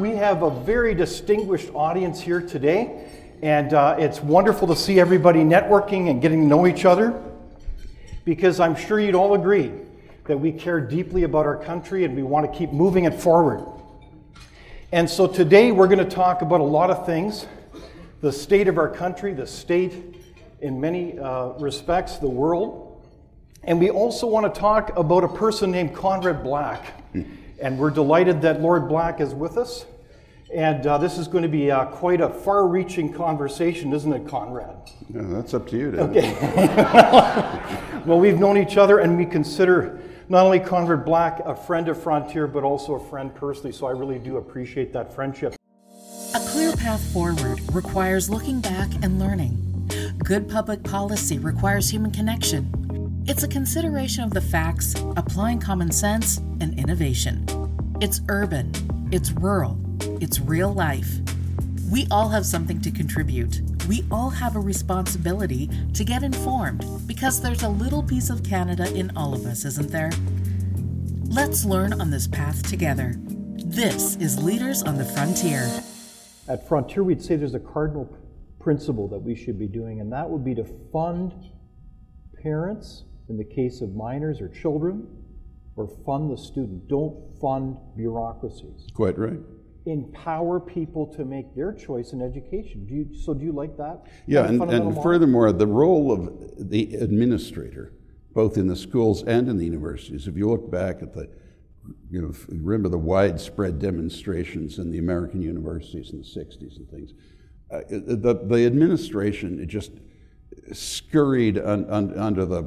We have a very distinguished audience here today, and uh, it's wonderful to see everybody networking and getting to know each other because I'm sure you'd all agree that we care deeply about our country and we want to keep moving it forward. And so today we're going to talk about a lot of things the state of our country, the state in many uh, respects, the world. And we also want to talk about a person named Conrad Black. And we're delighted that Lord Black is with us. And uh, this is going to be uh, quite a far reaching conversation, isn't it, Conrad? Yeah, that's up to you, David. Okay. well, we've known each other and we consider not only Conrad Black a friend of Frontier, but also a friend personally. So I really do appreciate that friendship. A clear path forward requires looking back and learning. Good public policy requires human connection. It's a consideration of the facts, applying common sense, and innovation. It's urban, it's rural, it's real life. We all have something to contribute. We all have a responsibility to get informed because there's a little piece of Canada in all of us, isn't there? Let's learn on this path together. This is Leaders on the Frontier. At Frontier, we'd say there's a cardinal principle that we should be doing, and that would be to fund parents in the case of minors or children, or fund the student. Don't fund bureaucracies. Quite right. Empower people to make their choice in education. Do you, so, do you like that? Yeah, and, and model? furthermore, the role of the administrator, both in the schools and in the universities, if you look back at the, you know, remember the widespread demonstrations in the American universities in the 60s and things, uh, the, the administration it just scurried un, un, under the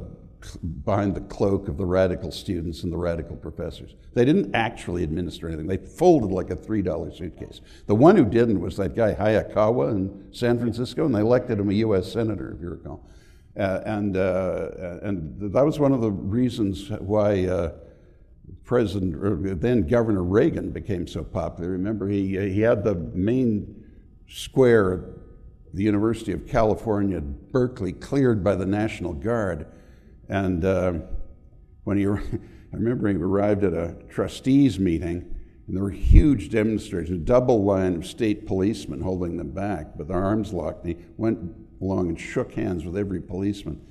behind the cloak of the radical students and the radical professors. They didn't actually administer anything. They folded like a $3 suitcase. The one who didn't was that guy Hayakawa in San Francisco, and they elected him a U.S. senator, if you recall. Uh, and, uh, and that was one of the reasons why uh, President, then Governor Reagan became so popular. Remember, he, he had the main square at the University of California, Berkeley, cleared by the National Guard. And uh, when he, I remember he arrived at a trustees meeting, and there were huge demonstrations, a double line of state policemen holding them back, with their arms locked. And he went along and shook hands with every policeman.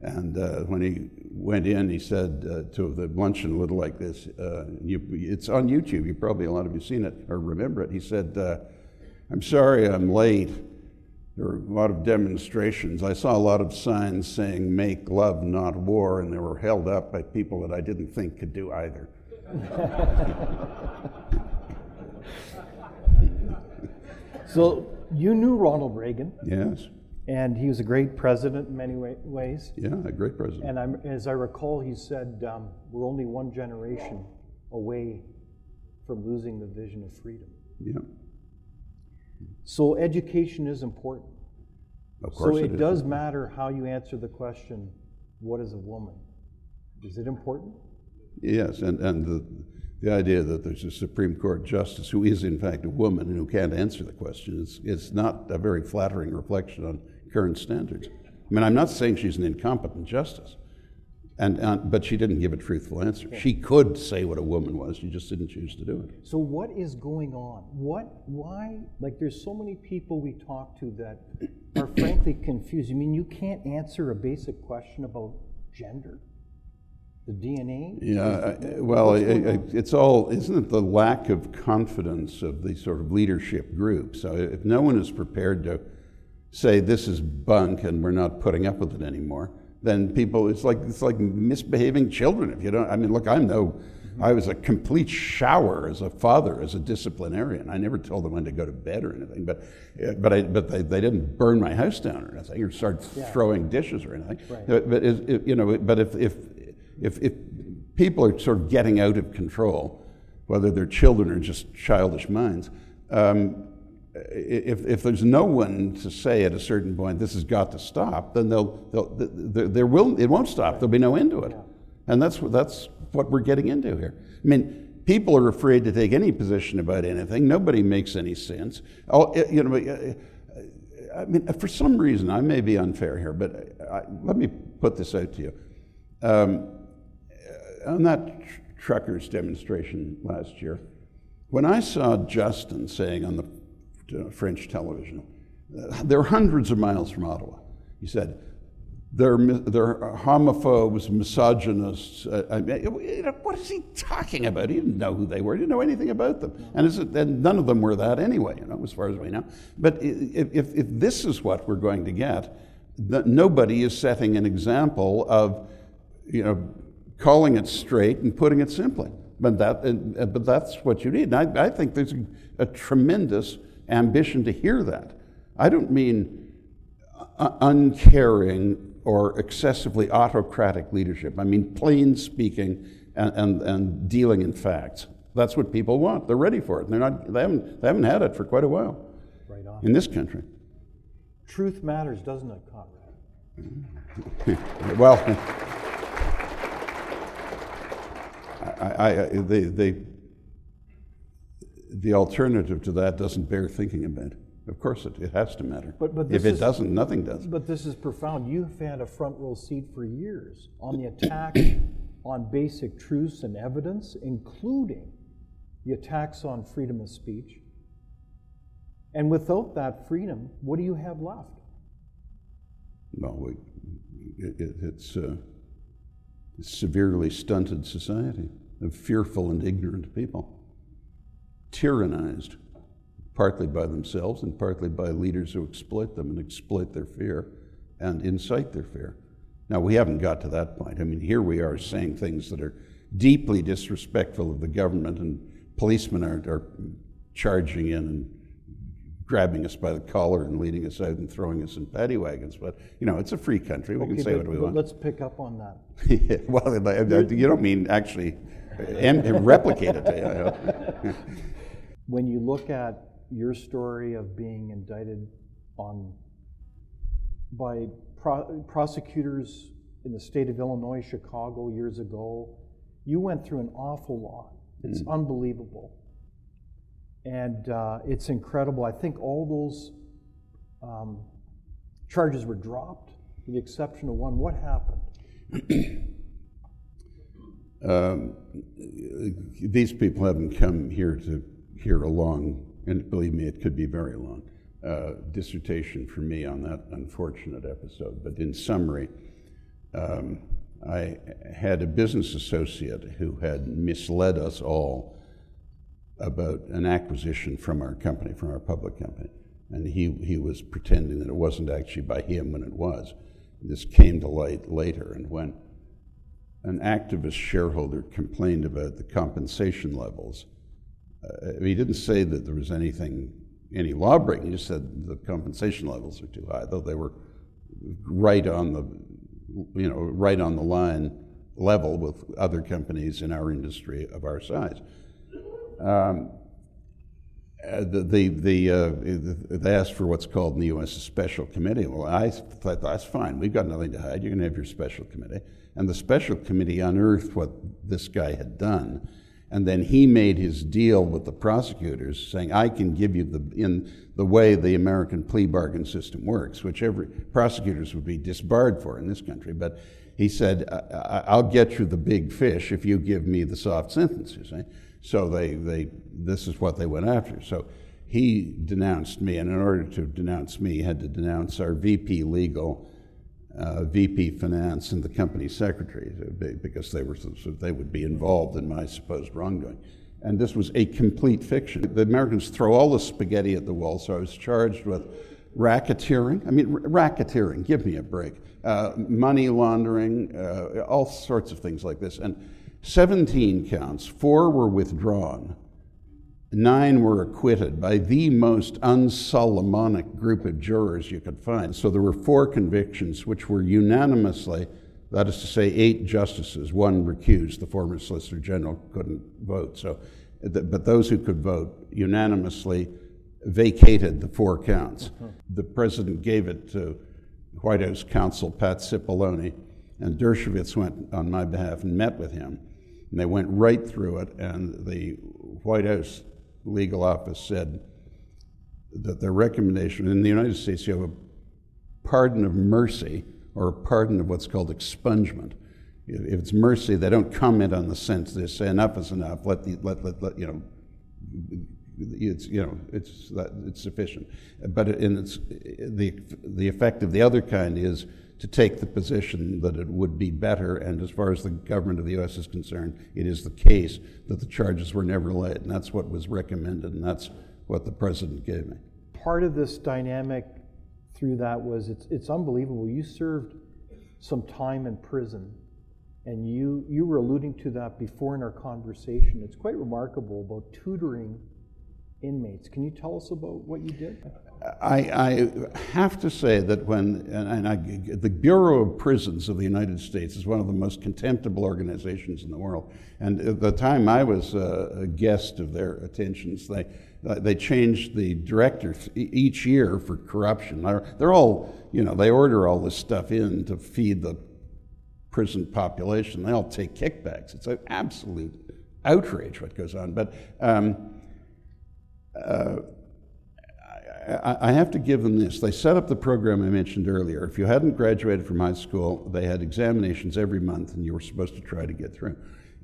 And uh, when he went in, he said uh, to the luncheon, a little like this, uh, you, it's on YouTube, you probably, a lot of you seen it or remember it. He said, uh, I'm sorry I'm late. There were a lot of demonstrations. I saw a lot of signs saying, make love, not war, and they were held up by people that I didn't think could do either. So, you knew Ronald Reagan, Yes, and he was a great president in many ways. yeah, a great president. And I'm, as I recall, he said, um, We're only one generation away from losing the vision of freedom. Yeah, So, education is important. of course so, it, does matter how you answer the question, What is a woman? Is it important? Yes, and, and the, the idea that there's a Supreme Court justice who is, in fact, a woman and who can't answer the question is, is not a very flattering reflection on current standards. I mean, I'm not saying she's an incompetent justice, and, and, but she didn't give a truthful answer. She could say what a woman was, she just didn't choose to do it. So, what is going on? What, why? Like, there's so many people we talk to that are frankly confused. I mean, you can't answer a basic question about gender, the DNA. Yeah, I- well, what's I- I- it's all, isn't it the lack of confidence of the sort of leadership group? So if no one is prepared to say this is bunk and we're not putting up with it anymore, then people, it's like, it's like misbehaving children. If you don't, I mean, look, I'm no, I was a complete shower as a father, as a disciplinarian. I never told them when to go to bed or anything, but, but, I, but they, they didn't burn my house down or anything or start throwing dishes or anything. Right. But, but you know, but if, if, if, if people are sort of getting out of control, whether they're children or just childish minds, um, if, if there's no one to say at a certain point this has got to stop, then they'll, they'll, there, will, it won't stop. There'll be no end to it. And that's, what- that's what we're getting into here. I mean, people are afraid to take any position about anything. Nobody makes any sense. Oh, eh, you know, eh, I mean, for some reason, I may be unfair here, but I, let me put this out to you. Um, on that tr- truckers demonstration last year, When I saw Justin saying on the uh, French television, uh, they're hundreds of miles from Ottawa, he said, they're, they're homophobes, misogynists. Uh, I what is he talking about? He didn't know who they were. He didn't know anything about them. And, and none of them were that anyway, you know, as far as we know. But if, if, if this is what we're going to get, nobody is setting an example of, you know, calling it straight and putting it simply. But, that, but that's what you need. And I, I think there's a, a tremendous ambition to hear that. I don't mean uh, uncaring or excessively autocratic leadership. I mean, plain speaking and, and, and dealing in facts. That's what people want. They're ready for it. They're not, they, haven't, they haven't had it for quite a while right on. in this country. Truth matters, doesn't it, Conrad? well, I, I, the, the, the alternative to that doesn't bear thinking about. Of course, it, it has to matter. But, but if it is, doesn't, nothing does. But this is profound. You've had a front row seat for years on the attack on basic truths and evidence, including the attacks on freedom of speech. And without that freedom, what do you have left? No, we, it, it, it's uh, a severely stunted society of fearful and ignorant people, tyrannized partly by themselves and partly by leaders who exploit them and exploit their fear and incite their fear. Now, we haven't got to that point. I mean, here we are saying things that are deeply disrespectful of the government, and policemen are, are charging in and grabbing us by the collar and leading us out and throwing us in paddy wagons. But, you know, it's a free country. We okay, can say but, what we want. Let's pick up on that. yeah, well, you don't mean actually replicate it. when you look at your story of being indicted on by pro- prosecutors in the state of Illinois, Chicago years ago. You went through an awful lot. It's mm. unbelievable. And uh, it's incredible. I think all those um, charges were dropped, with the exception of one. What happened? um, these people haven't come here to hear a long and believe me, it could be very long, uh, dissertation for me on that unfortunate episode. But in summary, um, I had a business associate who had misled us all about an acquisition from our company, from our public company. And he, he was pretending that it wasn't actually by him when it was. This came to light later. And when an activist shareholder complained about the compensation levels uh, he didn't say that there was anything, any law breaking. He just said the compensation levels are too high, though they were right on the, you know, right on the line level with other companies in our industry of our size. Um, uh, the, the, the, uh, they asked for what's called in the U.S. a special committee. Well, I thought that's fine. We've got nothing to hide. You're going to have your special committee. And the special committee unearthed what this guy had done and then he made his deal with the prosecutors, saying, I can give you the, in the way the American plea bargain system works, which every prosecutors would be disbarred for in this country. But he said, I'll get you the big fish if you give me the soft sentence, you eh? see. So they, they, this is what they went after. So he denounced me, and in order to denounce me, he had to denounce our VP legal uh, VP Finance and the company secretary because they were so they would be involved in my supposed wrongdoing. And this was a complete fiction. The Americans throw all the spaghetti at the wall, so I was charged with racketeering. I mean, racketeering, give me a break. Uh, money laundering, uh, all sorts of things like this. And 17 counts, four were withdrawn Nine were acquitted by the most unsolomonic group of jurors you could find. So there were four convictions which were unanimously, that is to say, eight justices, one recused, the former Solicitor General couldn't vote. So, but those who could vote unanimously vacated the four counts. Uh-huh. The president gave it to White House counsel Pat Cipollone, and Dershowitz went on my behalf and met with him. And they went right through it, and the White House legal office said that their recommendation in the United States, you have a pardon of mercy or a pardon of what's called expungement. If it's mercy, they don't comment on the sentence. They say enough is enough. Let the let, let, let you know, it's you know it's it's sufficient. But in its the the effect of the other kind is to take the position that it would be better, and as far as the government of the U.S. is concerned, it is the case that the charges were never laid, and that's what was recommended, and that's what the president gave me. Part of this dynamic through that was it's, it's unbelievable. You served some time in prison, and you, you were alluding to that before in our conversation. It's quite remarkable about tutoring inmates. Can you tell us about what you did? I, I have to say that when, and I, the Bureau of Prisons of the United States is one of the most contemptible organizations in the world. And at the time I was a, guest of their attentions, they, they changed the director each year for corruption. They're, they're all, you know, they order all this stuff in to feed the prison population. They all take kickbacks. It's an absolute outrage what goes on. But um, uh, I, have to give them this. They set up the program I mentioned earlier. If you hadn't graduated from high school, they had examinations every month, and you were supposed to try to get through.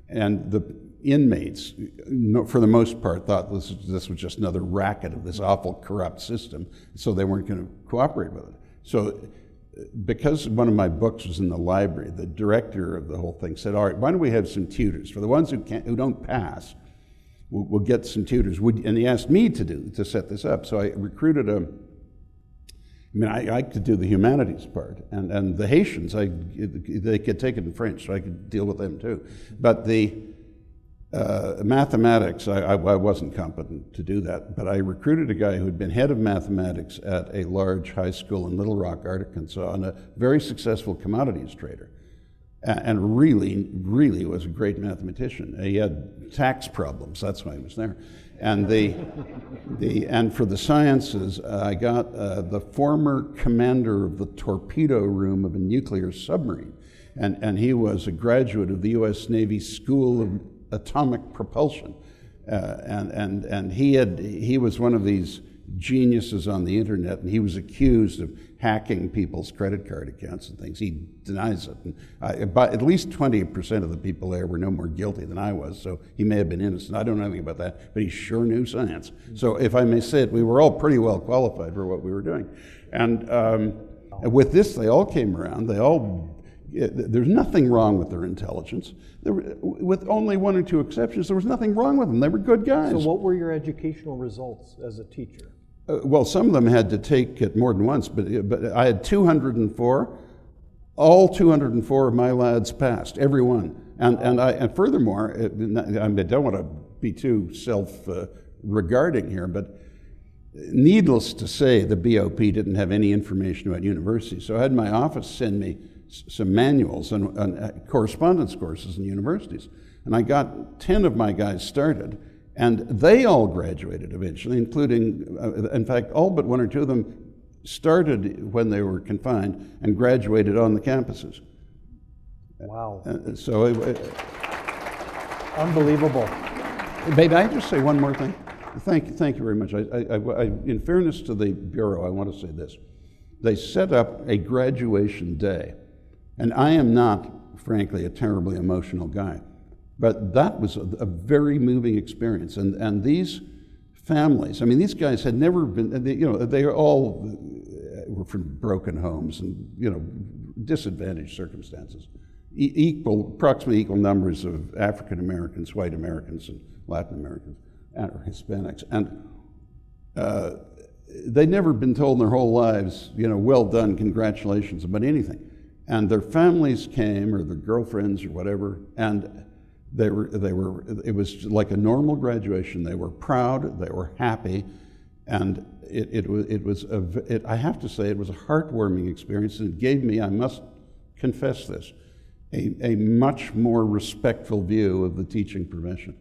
And the inmates, for the most part, thought this, this was just another racket of this awful corrupt system, so they weren't going to cooperate with it. So, because one of my books was in the library, the director of the whole thing said, "All right, why don't we have some tutors for the ones who can't, who don't pass? We'll, we'll get some tutors." Would, and he asked me to do to set this up. So I recruited a. I mean, I, I could do the humanities part, and, and the Haitians, I, they could take it in French, so I could deal with them too. But the uh, mathematics, I, I, I, wasn't competent to do that, but I recruited a guy who had been head of mathematics at a large high school in Little Rock, Arkansas, and a very successful commodities trader. And really, really was a great mathematician. He had tax problems, that's why he was there. And, the, the, and for the sciences, uh, I got uh, the former commander of the torpedo room of a nuclear submarine. And, and he was a graduate of the U.S. Navy School of atomic propulsion. Uh, and, and, and he, had, he was one of these geniuses on the internet, and he was accused of hacking people's credit card accounts and things. He denies it. And I, but at least 20% of the people there were no more guilty than I was, so he may have been innocent. I don't know anything about that, but he sure knew science. So, if I may say it, we were all pretty well qualified for what we were doing. And um, with this, they all came around. They all there's nothing wrong with their intelligence. Were, with only one or two exceptions, there was nothing wrong with them. They were good guys. So, what were your educational results as a teacher? Uh, well, some of them had to take it more than once, but, but I had 204. All 204 of my lads passed, every one. And, and, I, and furthermore, it, I don't want to be too self uh, regarding here, but needless to say, the BOP didn't have any information about universities. So I had my office send me some manuals and, and uh, correspondence courses in universities. And I got 10 of my guys started, and they all graduated eventually, including, uh, in fact, all but one or two of them started when they were confined and graduated on the campuses. Wow. Uh, so, it, it, unbelievable. Babe, I just say one more thing? Thank you, thank you very much. I, I, I, in fairness to the Bureau, I want to say this. They set up a graduation day and I am not, frankly, a terribly emotional guy. But that was a, a, very moving experience. And, and these families, I mean, these guys had never been, they, you know, they all were from broken homes and, you know, disadvantaged circumstances. E- equal, approximately equal numbers of African Americans, white Americans, and Latin Americans, and Hispanics. And uh, they'd never been told in their whole lives, you know, well done, congratulations about anything and their families came or their girlfriends or whatever and they were, they were it was like a normal graduation they were proud they were happy and it, it was, it was a, it, i have to say it was a heartwarming experience and it gave me i must confess this a, a much more respectful view of the teaching profession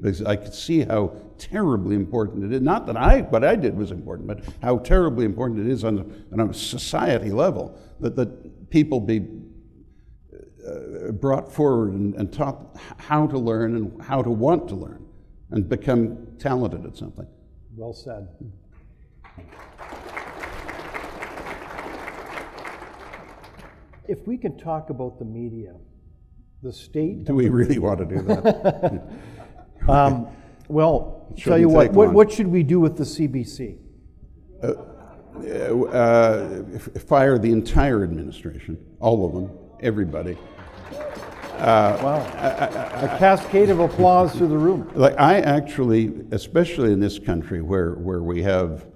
because I could see how terribly important it is. Not that I, what I did was important, but how terribly important it is on a, on a society level that, that people be uh, brought forward and, and taught how to learn and how to want to learn and become talented at something. Well said. If we can talk about the media, the state. Do we really want to do that? um, Well, tell you what, what, what should we do with the CBC? uh, f- fire the entire administration, all of them, everybody. Wow. A cascade of applause through the room. Like I actually, especially in this country where where we have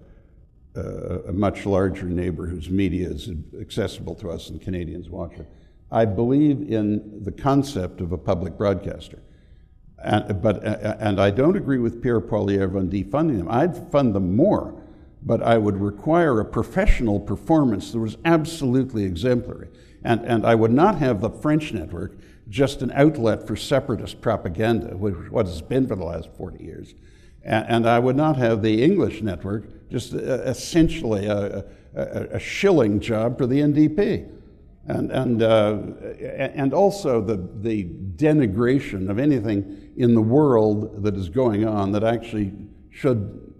uh, a much larger neighbor whose media is accessible to us and Canadians watch it, I believe in the concept of a public broadcaster. And, but, uh, and I don't agree with Pierre Poilievre on defunding them. I'd fund them more, but I would require a professional performance that was absolutely exemplary. And, and I would not have the French network just an outlet for separatist propaganda, which what it's been for the last 40 years. And, and I would not have the English network just uh, essentially a, a, a shilling job for the NDP. And, and, uh, and also the, the denigration of anything in the world that is going on that actually should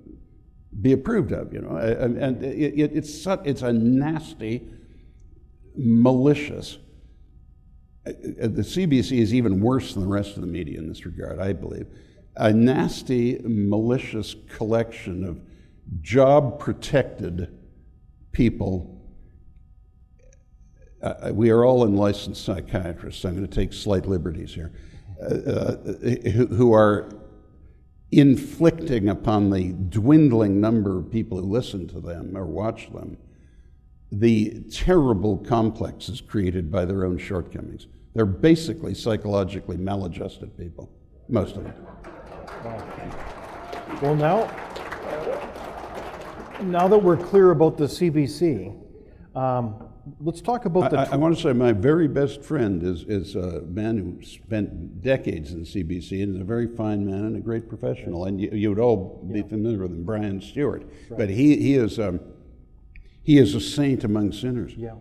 be approved of, you know. And, it, it, it's, su- it's a nasty, malicious, uh, the CBC is even worse than the rest of the media in this regard, I believe. A nasty, malicious collection of job protected people uh, we are all unlicensed psychiatrists. I'm going to take slight liberties here, uh, uh, who, who are inflicting upon the dwindling number of people who listen to them or watch them the terrible complexes created by their own shortcomings. They're basically psychologically maladjusted people, most of them. Well, now, now that we're clear about the CBC, um, let's talk about the. I, I want to say my very best friend is, is a man who spent decades in the CBC and is a very fine man and a great professional. And you, you would all be familiar with him, Brian Stewart. But he, he, is, um, he is a saint among sinners. yeah.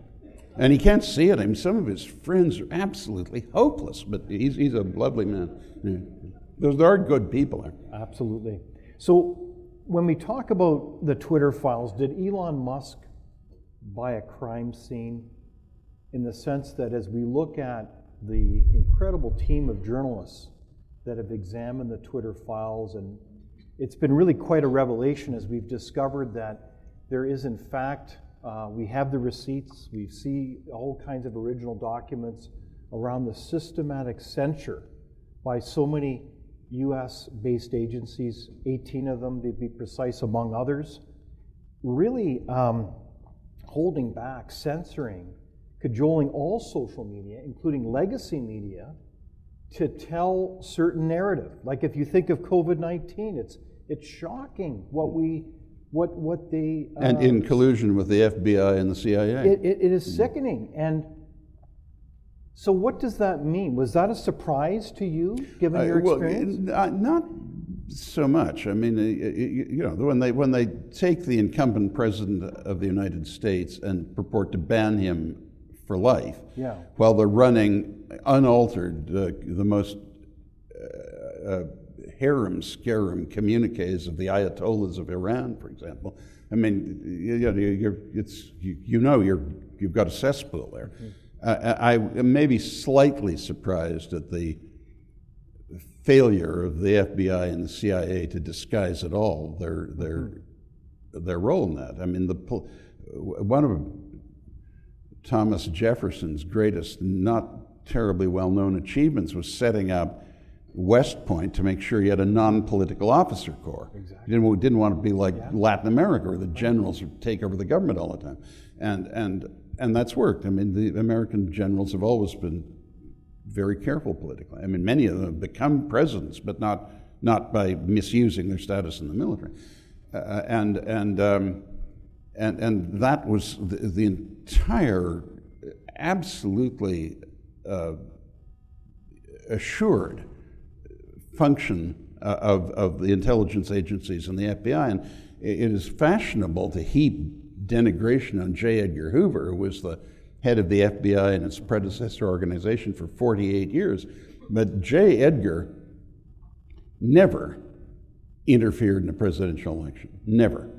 And he can't see it. I mean, some of his friends are absolutely hopeless, but he's, he's a lovely man. Those, there are good people there. Absolutely. So, when we talk about the Twitter files, did Elon Musk buy a crime scene in the sense that as we look at the incredible team of journalists that have examined the Twitter files, and it's been really quite a revelation as we've discovered that there is, in fact, uh, we have the receipts, we see all kinds of original documents around the systematic censure by so many US based agencies, 18 of them to be precise, among others, really um, holding back, censoring, cajoling all social media, including legacy media, to tell certain narrative. Like if you think of COVID 19, it's, it's shocking what we. What, what they uh, And in collusion with the FBI and the CIA. it, it, it is sickening and so what does that mean was that a surprise to you given your Uh, well, experience uh, not so much. I mean, uh, you you know, when they when they take the incumbent president of the United States and purport to ban him for life, Yeah. while they're running unaltered uh, the most uh, uh, harem scarum communiques of the ayatollahs of Iran, for example. I mean, you, you know, you're, it's, you, you know you're, you've got a cesspool there. Uh, I am maybe slightly surprised at the failure of the FBI and the CIA to disguise at all their, their, their role in that. I mean, the, one of Thomas Jefferson's greatest, not terribly well known achievements was setting up West Point to make sure he had a non political officer corps. Exactly. He didn't, didn't want to be like Latin America where the generals would take over the government all the time. And, and, and that's worked. I mean, the American generals have always been very careful politically. I mean, many of them have become presidents, but not, not by misusing their status in the military. Uh, and, and, um, and, and that was the, the entire, absolutely uh, assured function uh, of, of the intelligence agencies and the FBI. And it is fashionable to heap denigration on J. Edgar Hoover, who was the head of the FBI and its predecessor organization for 48 years. But J. Edgar never interfered in a presidential election. Never.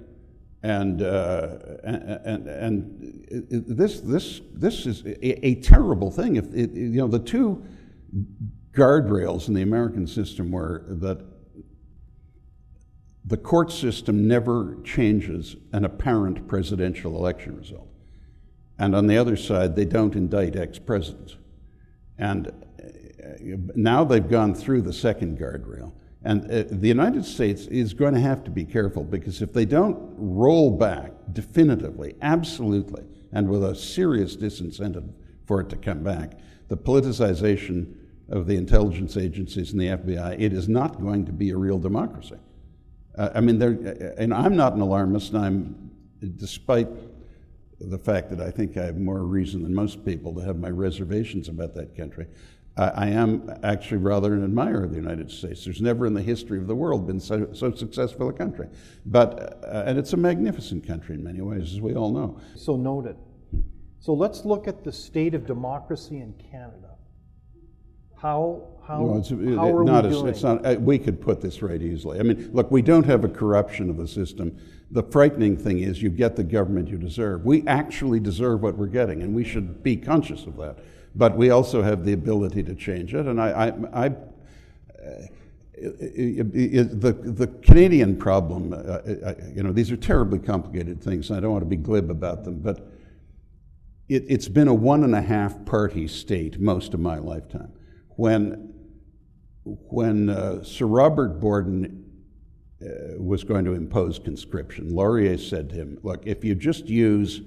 And, uh, and, and, and this, this, this is a, a terrible thing. If it, you know, the two guardrails in the American system were that the court system never changes an apparent presidential election result. And on the other side, they don't indict ex presidents. And uh, now they've gone through the second guardrail. And uh, the United States is going to have to be careful because if they don't roll back definitively, absolutely, and with a serious disincentive for it to come back, the politicization of the intelligence agencies and the FBI, it is not going to be a real democracy. Uh, I mean, and I'm not an alarmist, and I'm, despite the fact that I think I have more reason than most people to have my reservations about that country, I, I am actually rather an admirer of the United States. There's never in the history of the world been so, so successful a country. But, uh, and it's a magnificent country in many ways, as we all know. So noted. So let's look at the state of democracy in Canada. How, how, No, it's, how it- are not we as- doing? It's not, uh, we could put this right easily. I mean, look, we don't have a corruption of the system. The frightening thing is you get the government you deserve. We actually deserve what we're getting, and we should be conscious of that. But we also have the ability to change it, and I, I, I uh, the, the Canadian problem, uh, uh, you know, these are terribly complicated things, and I don't want to be glib about them, but it, it's been a one and a half party state most of my lifetime. When, when uh, Sir Robert Borden uh, was going to impose conscription, Laurier said to him, Look, if you just use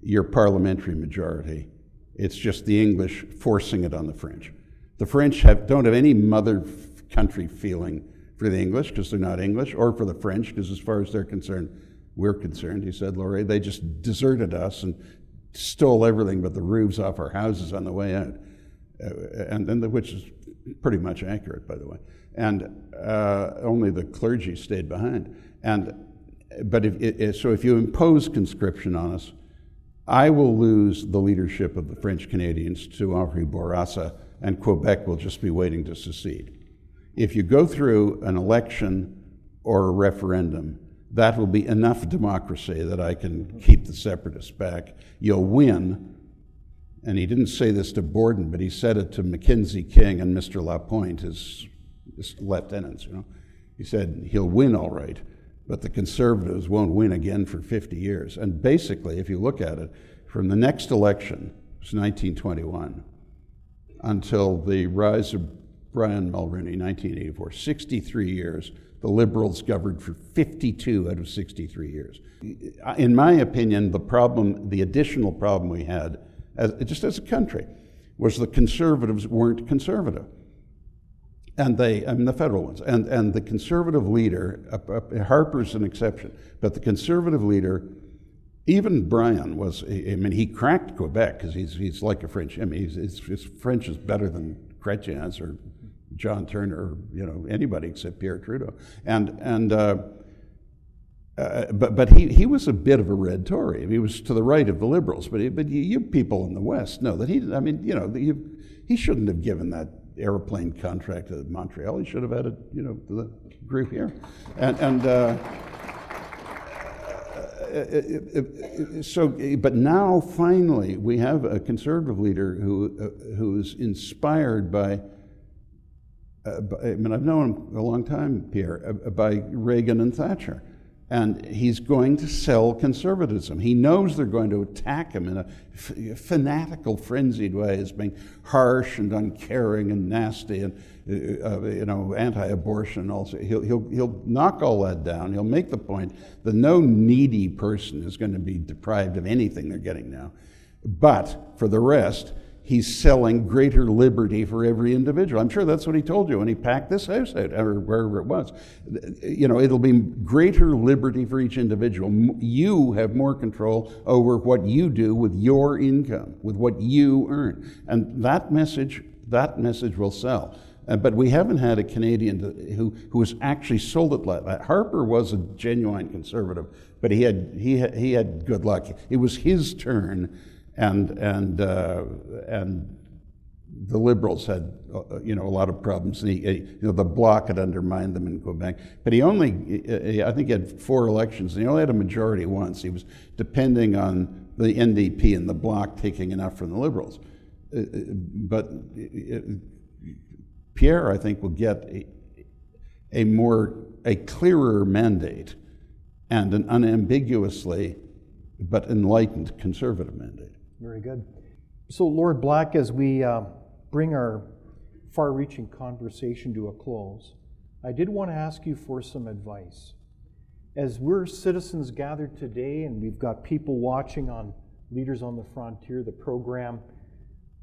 your parliamentary majority, it's just the English forcing it on the French. The French have, don't have any mother country feeling for the English because they're not English, or for the French because, as far as they're concerned, we're concerned, he said, Laurier. They just deserted us and stole everything but the roofs off our houses on the way out, and, then the, which is pretty much accurate, by the way. And uh, only the clergy stayed behind. And but if, so, if you impose conscription on us, I will lose the leadership of the French Canadians to Henri Bourassa, and Quebec will just be waiting to secede. If you go through an election or a referendum, that will be enough democracy that I can keep the separatists back. You'll win. And he didn't say this to Borden, but he said it to Mackenzie King and Mr. Lapointe, his, his lieutenants. You know, he said he'll win all right, but the conservatives won't win again for 50 years. And basically, if you look at it, from the next election, it was 1921, until the rise of Brian Mulroney, 1984, 63 years. The Liberals governed for 52 out of 63 years. In my opinion, the problem, the additional problem we had, as, just as a country, was the conservatives weren't conservative. And they, I mean, the federal ones. And, and the conservative leader, uh, uh, Harper's an exception, but the conservative leader, even Brian was, I mean, he cracked Quebec because he's, he's like a French. I mean, he's, his, his French is better than Chrétien's or John Turner or, you know, anybody except Pierre Trudeau. And, and, uh, uh, but but he, he was a bit of a red Tory. He was to the right of the Liberals. But he, but you, you people in the West know that he. I mean, you know, you, he shouldn't have given that airplane contract to Montreal. He should have had it, you know, to the group here, and and. Uh, so, but now finally we have a conservative leader who uh, who's inspired by. Uh, I mean, I've known him a long time, Pierre, uh, by Reagan and Thatcher. And he's going to sell conservatism. He knows they're going to attack him in a f- fanatical, frenzied way as being harsh and uncaring and nasty and uh, you know anti-abortion. Also, he'll, he'll he'll knock all that down. He'll make the point that no needy person is going to be deprived of anything they're getting now. But for the rest, he's selling greater liberty for every individual. I'm sure that's what he told you when he packed this house out, or wherever it was. You know, it'll be greater liberty for each individual. You have more control over what you do with your income, with what you earn. And that message, that message will sell. Uh, but we haven't had a Canadian to, who, who has actually sold it like that. Harper was a genuine conservative, but he had, he he had good luck. It was his turn and and uh, and the Liberals had uh, you know a lot of problems. He, you know the Bloc had undermined them in Quebec, but he only I think he had four elections, and he only had a majority once. He was depending on the NDP and the Bloc taking enough from the Liberals, uh, but Pierre I think will get a, a more a clearer mandate and an unambiguously but enlightened conservative mandate. Very good. So, Lord Black, as we uh, bring our far reaching conversation to a close, I did want to ask you for some advice. As we're citizens gathered today and we've got people watching on Leaders on the Frontier, the program,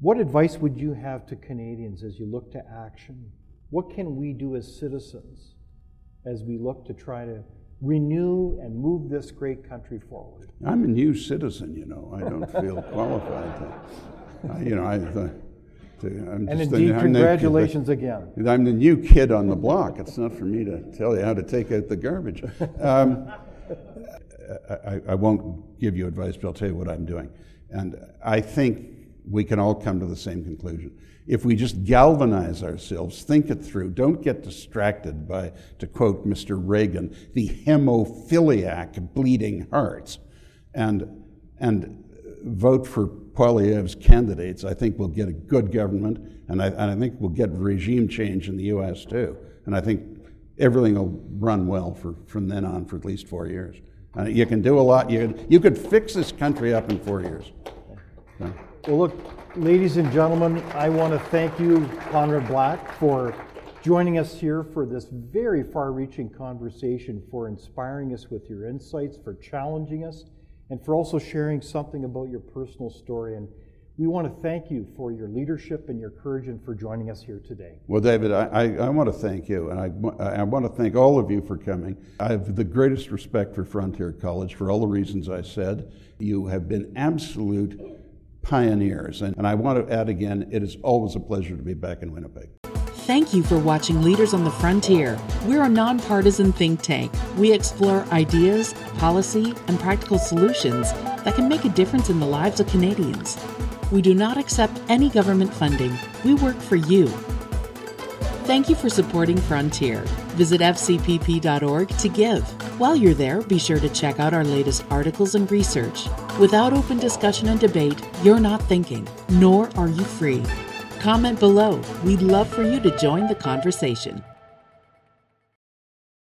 what advice would you have to Canadians as you look to action? What can we do as citizens as we look to try to renew and move this great country forward? I'm a new citizen, you know. I don't feel qualified to, I, you know, I, the, to, I'm And just indeed, I'm the- congratulations again. I'm the new kid on the block. It's not for me to tell you how to take out the garbage. Um, I, I won't give you advice, but I'll tell you what I'm doing. And I think we can all come to the same conclusion. If we just galvanize ourselves, think it through, don't get distracted by, to quote Mr. Reagan, the hemophiliac bleeding hearts, and, and vote for Poilievre's candidates, I think we'll get a good government, and I, and I think we'll get regime change in the U.S. too. And I think everything will run well for, from then on for at least four years. Uh, you can do a lot. You, you could fix this country up in four years. Well, look, ladies and gentlemen, I want to thank you, Conrad Black, for joining us here for this very far reaching conversation, for inspiring us with your insights, for challenging us, and for also sharing something about your personal story. And we want to thank you for your leadership and your courage and for joining us here today. Well, David, I, I, I want to thank you, and I, I want to thank all of you for coming. I have the greatest respect for Frontier College for all the reasons I said. You have been absolute pioneers. And, and I want to add again, it is always a pleasure to be back in Winnipeg. Thank you for watching Leaders on the Frontier. We're a nonpartisan think tank. We explore ideas, policy, and practical solutions that can make a difference in the lives of Canadians. We do not accept any government funding. We work for you. Thank you for supporting Frontier. Visit fcpp.org to give. While you're there, be sure to check out our latest articles and research. Without open discussion and debate, you're not thinking, nor are you free. Comment below. We'd love for you to join the conversation.